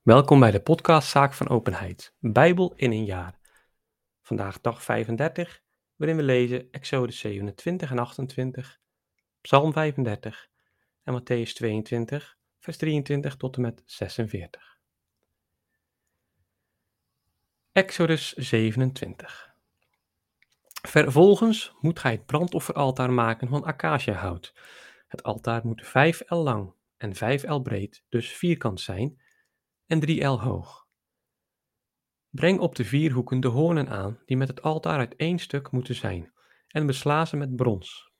Welkom bij de podcast Zaak van Openheid, Bijbel in een jaar. Vandaag dag 35, waarin we lezen Exodus 27 en 28, Psalm 35 en Matthäus 22, vers 23 tot en met 46. Exodus 27 Vervolgens moet gij het brandofferaltaar maken van acaciahout. Het altaar moet 5 el lang en 5 el breed, dus vierkant zijn, en 3 el hoog. Breng op de vier hoeken de hoornen aan, die met het altaar uit één stuk moeten zijn, en besla ze met brons.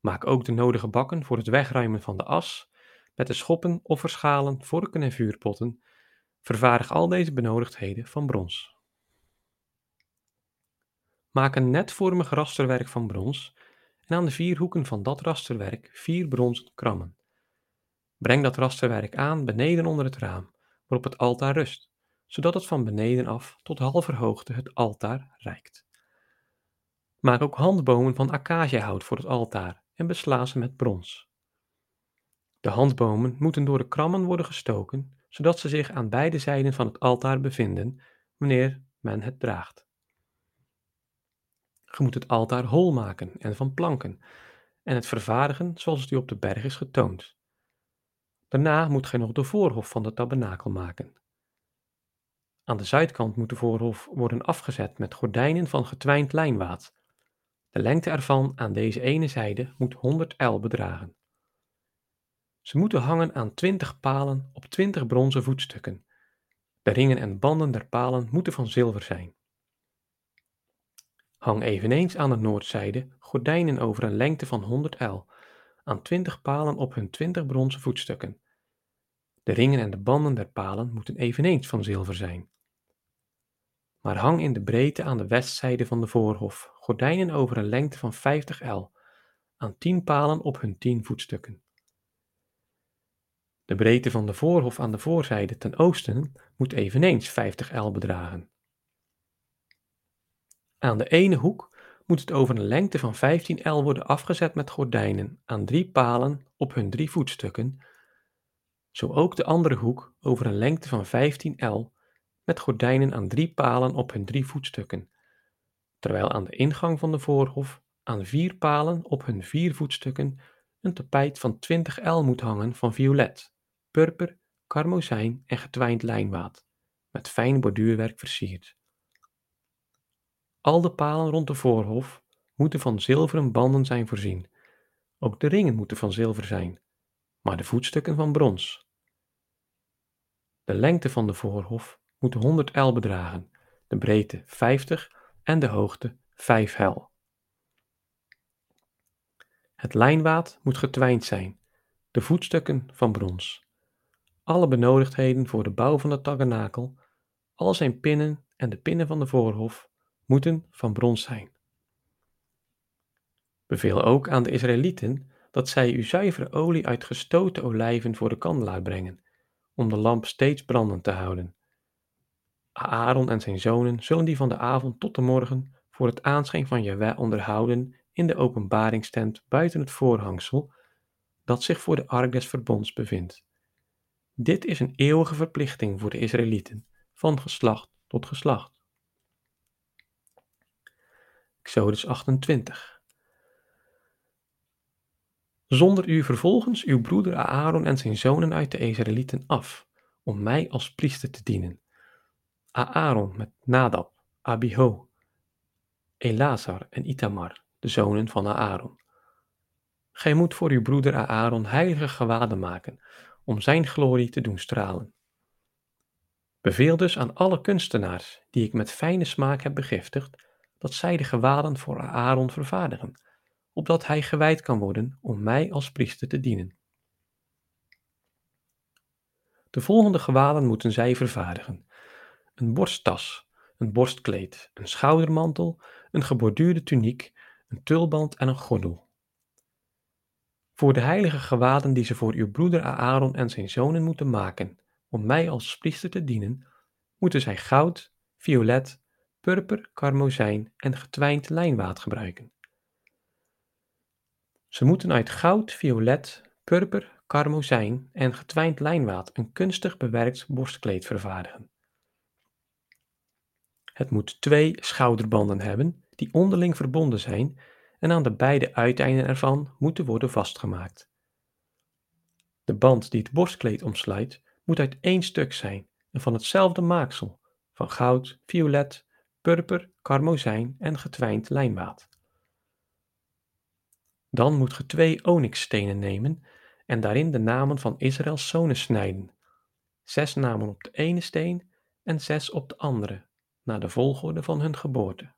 Maak ook de nodige bakken voor het wegruimen van de as, met de schoppen, offerschalen, vorken en vuurpotten. Vervaardig al deze benodigdheden van brons. Maak een netvormig rasterwerk van brons en aan de vier hoeken van dat rasterwerk vier bronzen krammen. Breng dat rasterwerk aan beneden onder het raam, waarop het altaar rust, zodat het van beneden af tot halve hoogte het altaar reikt. Maak ook handbomen van acaciahout voor het altaar en besla ze met brons. De handbomen moeten door de krammen worden gestoken, zodat ze zich aan beide zijden van het altaar bevinden wanneer men het draagt. Je moet het altaar hol maken en van planken en het vervaardigen zoals het u op de berg is getoond. Daarna moet gij nog de voorhof van de tabernakel maken. Aan de zuidkant moet de voorhof worden afgezet met gordijnen van getwijnd lijnwaad. De lengte ervan aan deze ene zijde moet 100 el bedragen. Ze moeten hangen aan 20 palen op 20 bronzen voetstukken. De ringen en banden der palen moeten van zilver zijn. Hang eveneens aan de noordzijde gordijnen over een lengte van 100 el, aan 20 palen op hun 20 bronzen voetstukken. De ringen en de banden der palen moeten eveneens van zilver zijn. Maar hang in de breedte aan de westzijde van de voorhof gordijnen over een lengte van 50 el, aan 10 palen op hun 10 voetstukken. De breedte van de voorhof aan de voorzijde ten oosten moet eveneens 50 el bedragen. Aan de ene hoek moet het over een lengte van 15 el worden afgezet met gordijnen aan drie palen op hun drie voetstukken, zo ook de andere hoek over een lengte van 15 el met gordijnen aan drie palen op hun drie voetstukken, terwijl aan de ingang van de voorhof aan vier palen op hun vier voetstukken een tapijt van 20 el moet hangen van violet, purper, karmozijn en getwijnd lijnwaad, met fijn borduurwerk versierd. Al de palen rond de voorhof moeten van zilveren banden zijn voorzien. Ook de ringen moeten van zilver zijn, maar de voetstukken van brons. De lengte van de voorhof moet 100 el bedragen, de breedte 50 en de hoogte 5 hel. Het lijnwaad moet getwijnd zijn, de voetstukken van brons. Alle benodigdheden voor de bouw van de tabernakel, al zijn pinnen en de pinnen van de voorhof moeten van brons zijn. Beveel ook aan de Israëlieten dat zij u zuivere olie uit gestoten olijven voor de kandelaar brengen, om de lamp steeds brandend te houden. Aaron en zijn zonen zullen die van de avond tot de morgen voor het aanschijn van Jahweh onderhouden in de openbaringstent buiten het voorhangsel dat zich voor de ark des verbonds bevindt. Dit is een eeuwige verplichting voor de Israëlieten, van geslacht tot geslacht. Exodus 28. Zonder u vervolgens uw broeder Aaron en zijn zonen uit de Israëlieten af, om mij als priester te dienen. Aaron met Nadab, Abiho, Elazar en Itamar, de zonen van Aaron. Gij moet voor uw broeder Aaron heilige gewaden maken, om zijn glorie te doen stralen. Beveel dus aan alle kunstenaars, die ik met fijne smaak heb begiftigd, dat zij de gewaden voor Aaron vervaardigen, opdat hij gewijd kan worden om mij als priester te dienen. De volgende gewaden moeten zij vervaardigen: een borsttas, een borstkleed, een schoudermantel, een geborduurde tuniek, een tulband en een gordel. Voor de heilige gewaden die ze voor uw broeder Aaron en zijn zonen moeten maken, om mij als priester te dienen, moeten zij goud, violet, purper, karmozijn en getwijnd lijnwaad gebruiken. Ze moeten uit goud, violet, purper, karmozijn en getwijnd lijnwaad een kunstig bewerkt borstkleed vervaardigen. Het moet twee schouderbanden hebben die onderling verbonden zijn en aan de beide uiteinden ervan moeten worden vastgemaakt. De band die het borstkleed omsluit moet uit één stuk zijn en van hetzelfde maaksel, van goud, violet, purper, karmozijn en getwijnd lijnwaad. Dan moet ge twee onyxstenen nemen en daarin de namen van Israëls zonen snijden. Zes namen op de ene steen en zes op de andere, naar de volgorde van hun geboorte.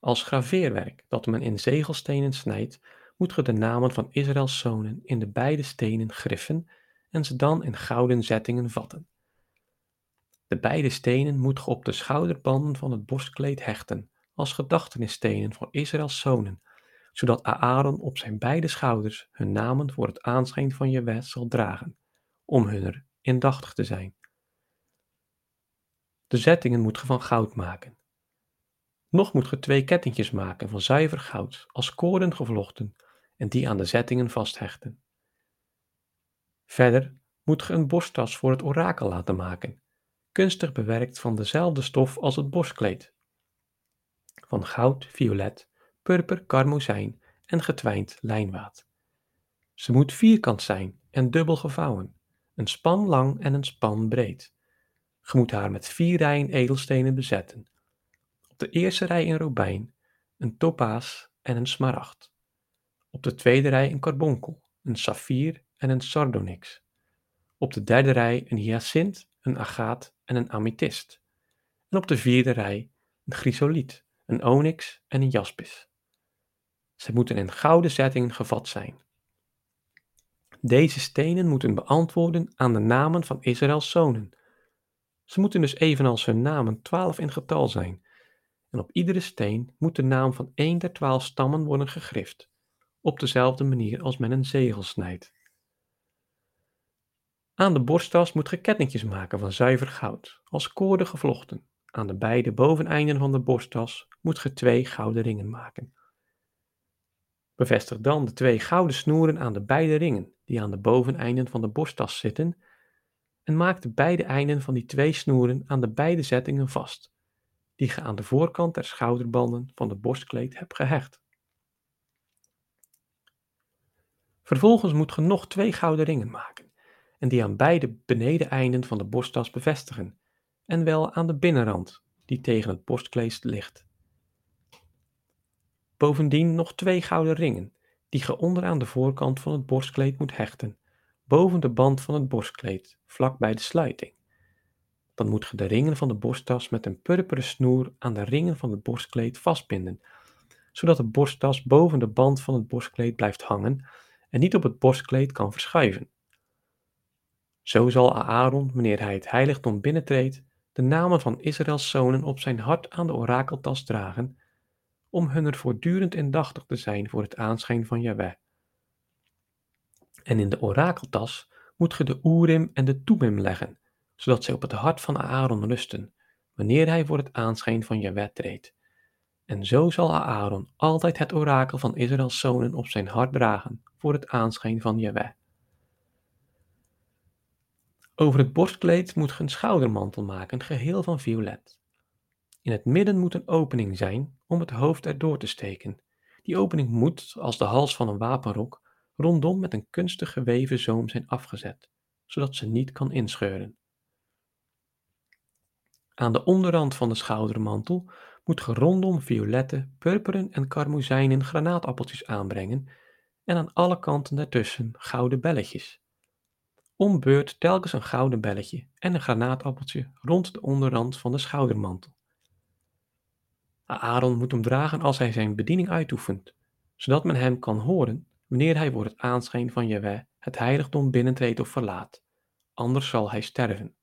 Als graveerwerk dat men in zegelstenen snijdt, moet ge de namen van Israëls zonen in de beide stenen griffen en ze dan in gouden zettingen vatten. De beide stenen moet ge op de schouderbanden van het borstkleed hechten, als gedachtenisstenen voor Israëls zonen, zodat Aaron op zijn beide schouders hun namen voor het aanschijn van Jehovah zal dragen, om hunner indachtig te zijn. De zettingen moet ge van goud maken. Nog moet ge twee kettingjes maken van zuiver goud, als koorden gevlochten, en die aan de zettingen vasthechten. Verder moet ge een borsttas voor het orakel laten maken, kunstig bewerkt van dezelfde stof als het borstkleed. Van goud, violet, purper, karmozijn en getwijnd lijnwaad. Ze moet vierkant zijn en dubbel gevouwen, een span lang en een span breed. Ge moet haar met vier rijen edelstenen bezetten. Op de eerste rij een robijn, een topaas en een smaragd. Op de tweede rij een carbonkel, een saffier en een sardonyx. Op de derde rij een hyacint, een agaat en een amethyst. En op de vierde rij een chrysoliet, een onyx en een jaspis. Ze moeten in gouden zettingen gevat zijn. Deze stenen moeten beantwoorden aan de namen van Israëls zonen. Ze moeten dus evenals hun namen twaalf in getal zijn. En op iedere steen moet de naam van één der twaalf stammen worden gegrift, op dezelfde manier als men een zegel snijdt. Aan de borsttas moet ge kettingjes maken van zuiver goud, als koorden gevlochten. Aan de beide boveneinden van de borsttas moet ge twee gouden ringen maken. Bevestig dan de twee gouden snoeren aan de beide ringen die aan de boveneinden van de borsttas zitten en maak de beide einden van die twee snoeren aan de beide zettingen vast, die ge aan de voorkant der schouderbanden van de borstkleed hebt gehecht. Vervolgens moet ge nog twee gouden ringen maken en die aan beide benedeneinden van de borsttas bevestigen en wel aan de binnenrand die tegen het borstkleed ligt. Bovendien nog twee gouden ringen, die ge onderaan de voorkant van het borstkleed moet hechten, boven de band van het borstkleed, vlak bij de sluiting. Dan moet ge de ringen van de borsttas met een purperen snoer aan de ringen van het borstkleed vastbinden, zodat de borsttas boven de band van het borstkleed blijft hangen en niet op het borstkleed kan verschuiven. Zo zal Aaron, wanneer hij het heiligdom binnentreedt, de namen van Israëls zonen op zijn hart aan de orakeltas dragen om hun er voortdurend indachtig te zijn voor het aanschijn van Yahweh. En in de orakeltas moet ge de Urim en de Tumim leggen, zodat zij op het hart van Aaron rusten, wanneer hij voor het aanschijn van Yahweh treedt. En zo zal Aaron altijd het orakel van Israëls zonen op zijn hart dragen voor het aanschijn van Yahweh. Over het borstkleed moet ge een schoudermantel maken, geheel van violet. In het midden moet een opening zijn om het hoofd erdoor te steken. Die opening moet, als de hals van een wapenrok, rondom met een kunstig geweven zoom zijn afgezet, zodat ze niet kan inscheuren. Aan de onderrand van de schoudermantel moet ge rondom violette, purperen en karmozijnen granaatappeltjes aanbrengen en aan alle kanten daartussen gouden belletjes. Om beurt telkens een gouden belletje en een granaatappeltje rond de onderrand van de schoudermantel. Aaron moet hem dragen als hij zijn bediening uitoefent, zodat men hem kan horen wanneer hij voor het aanschijn van Jehovah het heiligdom binnentreedt of verlaat, anders zal hij sterven.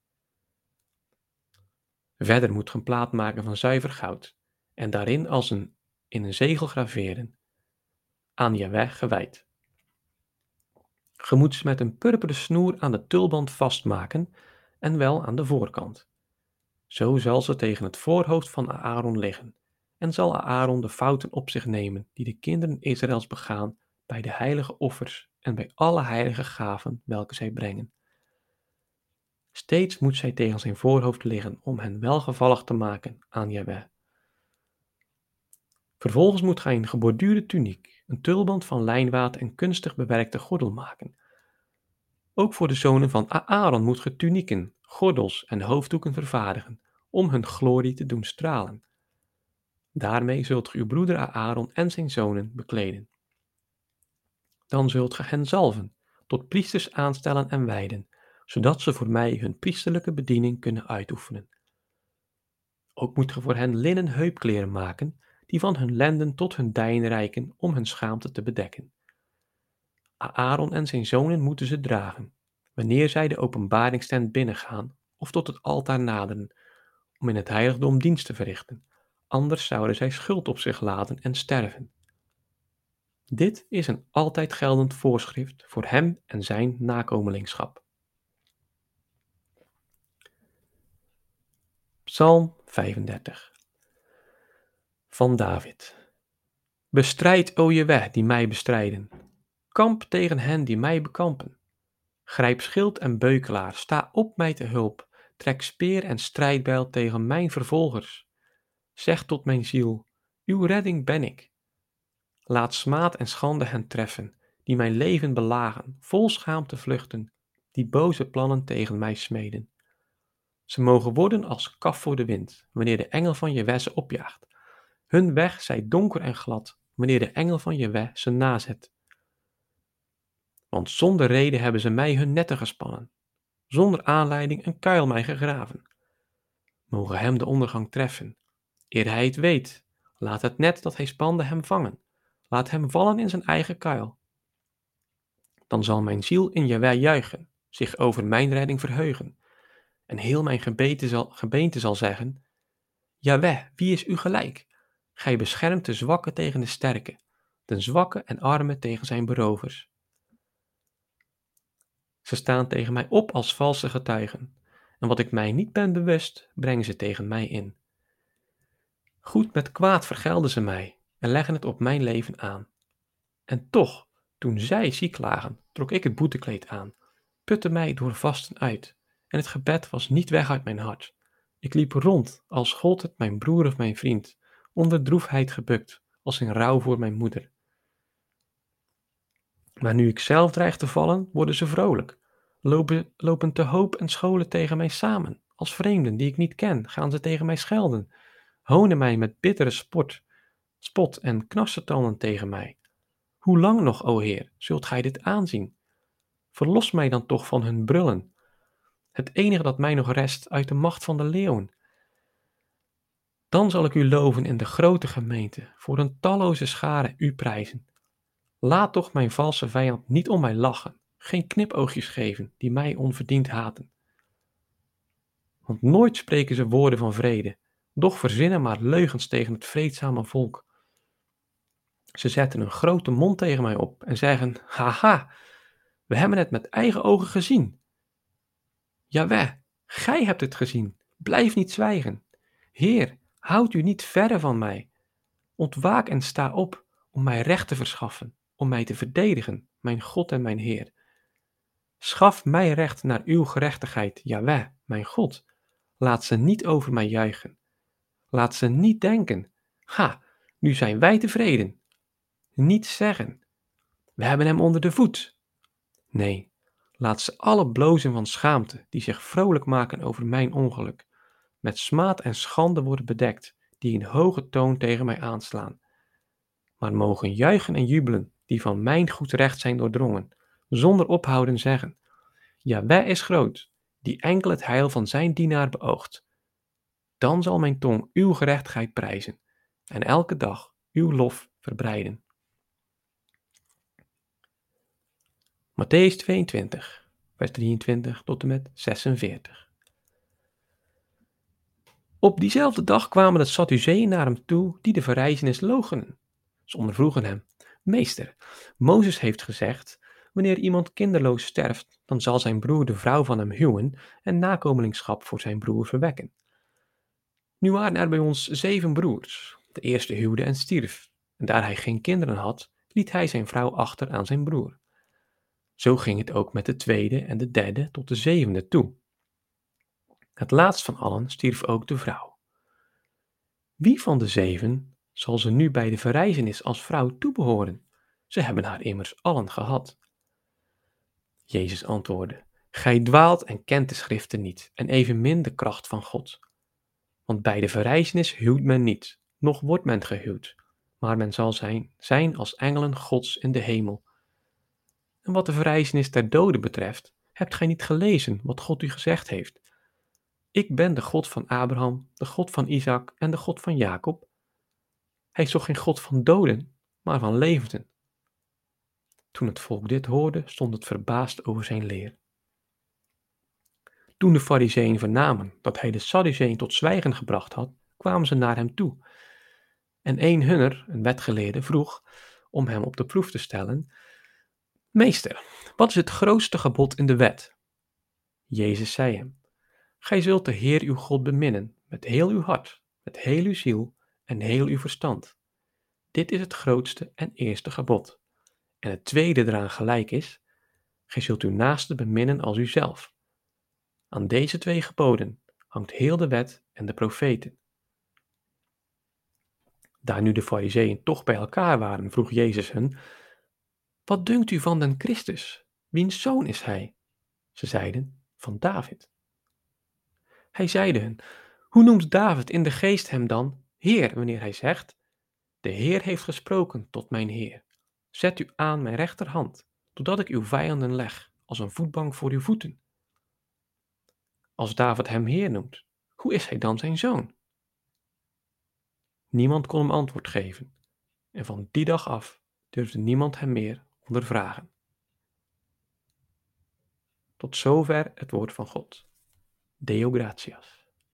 Verder moet ge een plaat maken van zuiver goud en daarin als een in een zegel graveren, aan Jehovah gewijd. Ge moet ze met een purperen snoer aan de tulband vastmaken en wel aan de voorkant. Zo zal ze tegen het voorhoofd van Aaron liggen en zal Aaron de fouten op zich nemen die de kinderen Israëls begaan bij de heilige offers en bij alle heilige gaven welke zij brengen. Steeds moet zij tegen zijn voorhoofd liggen om hen welgevallig te maken aan Jahweh. Vervolgens moet gij een geborduurde tuniek, een tulband van lijnwaad en kunstig bewerkte gordel maken. Ook voor de zonen van Aaron moet ge tunieken, gordels en hoofddoeken vervaardigen, om hun glorie te doen stralen. Daarmee zult ge uw broeder Aaron en zijn zonen bekleden. Dan zult ge hen zalven, tot priesters aanstellen en wijden, zodat ze voor mij hun priesterlijke bediening kunnen uitoefenen. Ook moet ge voor hen linnen heupkleren maken, die van hun lenden tot hun dijen reiken om hun schaamte te bedekken. Aaron en zijn zonen moeten ze dragen, wanneer zij de openbaringstent binnengaan of tot het altaar naderen, om in het heiligdom dienst te verrichten, anders zouden zij schuld op zich laden en sterven. Dit is een altijd geldend voorschrift voor hem en zijn nakomelingschap. Psalm 35 Van David Bestrijd, o je weg die mij bestrijden. Kamp tegen hen die mij bekampen. Grijp schild en beukelaar, sta op mij te hulp. Trek speer en strijdbijl tegen mijn vervolgers. Zeg tot mijn ziel, uw redding ben ik. Laat smaad en schande hen treffen, die mijn leven belagen, vol schaamte vluchten, die boze plannen tegen mij smeden. Ze mogen worden als kaf voor de wind, wanneer de engel van je ze opjaagt. Hun weg zij donker en glad, wanneer de engel van je ze nazet. Want zonder reden hebben ze mij hun netten gespannen, zonder aanleiding een kuil mij gegraven. Mogen hem de ondergang treffen, eer hij het weet, laat het net dat hij spande hem vangen, laat hem vallen in zijn eigen kuil. Dan zal mijn ziel in Jawij juichen, zich over mijn redding verheugen, en heel mijn gebeente zal, gebeente zal zeggen, Jaweh, wie is u gelijk? Gij beschermt de zwakke tegen de sterke, de zwakke en arme tegen zijn berovers. Ze staan tegen mij op als valse getuigen, en wat ik mij niet ben bewust, brengen ze tegen mij in. Goed met kwaad vergelden ze mij en leggen het op mijn leven aan. En toch, toen zij ziek lagen, trok ik het boetekleed aan, putte mij door vasten uit, en het gebed was niet weg uit mijn hart. Ik liep rond, als gold het mijn broer of mijn vriend, onder droefheid gebukt, als in rouw voor mijn moeder. Maar nu ik zelf dreig te vallen, worden ze vrolijk, lopen, lopen te hoop en scholen tegen mij samen. Als vreemden die ik niet ken, gaan ze tegen mij schelden, honen mij met bittere spot, spot en knarsetanden tegen mij. Hoe lang nog, o Heer, zult gij dit aanzien? Verlos mij dan toch van hun brullen, het enige dat mij nog rest uit de macht van de leeuwen. Dan zal ik u loven in de grote gemeente, voor een talloze schare u prijzen. Laat toch mijn valse vijand niet om mij lachen, geen knipoogjes geven die mij onverdiend haten. Want nooit spreken ze woorden van vrede, doch verzinnen maar leugens tegen het vreedzame volk. Ze zetten een grote mond tegen mij op en zeggen: Haha, we hebben het met eigen ogen gezien. Jawel, gij hebt het gezien, blijf niet zwijgen. Heer, houd u niet verre van mij. Ontwaak en sta op om mij recht te verschaffen, om mij te verdedigen, mijn God en mijn Heer. Schaf mij recht naar uw gerechtigheid, Jawel, mijn God. Laat ze niet over mij juichen. Laat ze niet denken, ha, nu zijn wij tevreden. Niet zeggen, we hebben hem onder de voet. Nee, laat ze alle blozen van schaamte, die zich vrolijk maken over mijn ongeluk, met smaad en schande worden bedekt, die in hoge toon tegen mij aanslaan. Maar mogen juichen en jubelen, die van mijn goed recht zijn doordrongen, zonder ophouden zeggen, ja, wij is groot, die enkel het heil van zijn dienaar beoogt. Dan zal mijn tong uw gerechtigheid prijzen en elke dag uw lof verbreiden. Matthäus 22, vers 23 tot en met 46. Op diezelfde dag kwamen de Sadduceeën naar hem toe die de verrijzenis logenen. Ze ondervroegen hem, Meester, Mozes heeft gezegd, wanneer iemand kinderloos sterft, dan zal zijn broer de vrouw van hem huwen en nakomelingschap voor zijn broer verwekken. Nu waren er bij ons zeven broers. De eerste huwde en stierf, en daar hij geen kinderen had, liet hij zijn vrouw achter aan zijn broer. Zo ging het ook met de tweede en de derde tot de zevende toe. Het laatst van allen stierf ook de vrouw. Wie van de zeven zal ze nu bij de verrijzenis als vrouw toebehoren? Ze hebben haar immers allen gehad. Jezus antwoordde: Gij dwaalt en kent de schriften niet, en evenmin de kracht van God. Want bij de verrijzenis huwt men niet, noch wordt men gehuwd, maar men zal zijn, zijn als engelen Gods in de hemel. En wat de verrijzenis der doden betreft, hebt gij niet gelezen wat God u gezegd heeft? Ik ben de God van Abraham, de God van Isaac en de God van Jacob. Hij is toch geen God van doden, maar van levenden. Toen het volk dit hoorde, stond het verbaasd over zijn leer. Toen de fariseeën vernamen dat hij de Sadduceeën tot zwijgen gebracht had, kwamen ze naar hem toe. En een hunner, een wetgeleerde, vroeg, om hem op de proef te stellen, Meester, wat is het grootste gebod in de wet? Jezus zei hem, Gij zult de Heer uw God beminnen met heel uw hart, met heel uw ziel en heel uw verstand. Dit is het grootste en eerste gebod. En het tweede eraan gelijk is, gij zult uw naaste beminnen als uzelf. Aan deze twee geboden hangt heel de wet en de profeten. Daar nu de fariseeën toch bij elkaar waren, vroeg Jezus hen, wat dunkt u van den Christus? Wiens zoon is hij? Ze zeiden, van David. Hij zeide hun, hoe noemt David in de geest hem dan Heer, wanneer hij zegt, de Heer heeft gesproken tot mijn Heer. Zet u aan mijn rechterhand, totdat ik uw vijanden leg, als een voetbank voor uw voeten. Als David hem Heer noemt, hoe is hij dan zijn zoon? Niemand kon hem antwoord geven, en van die dag af durfde niemand hem meer ondervragen. Tot zover het woord van God. Deo gracias.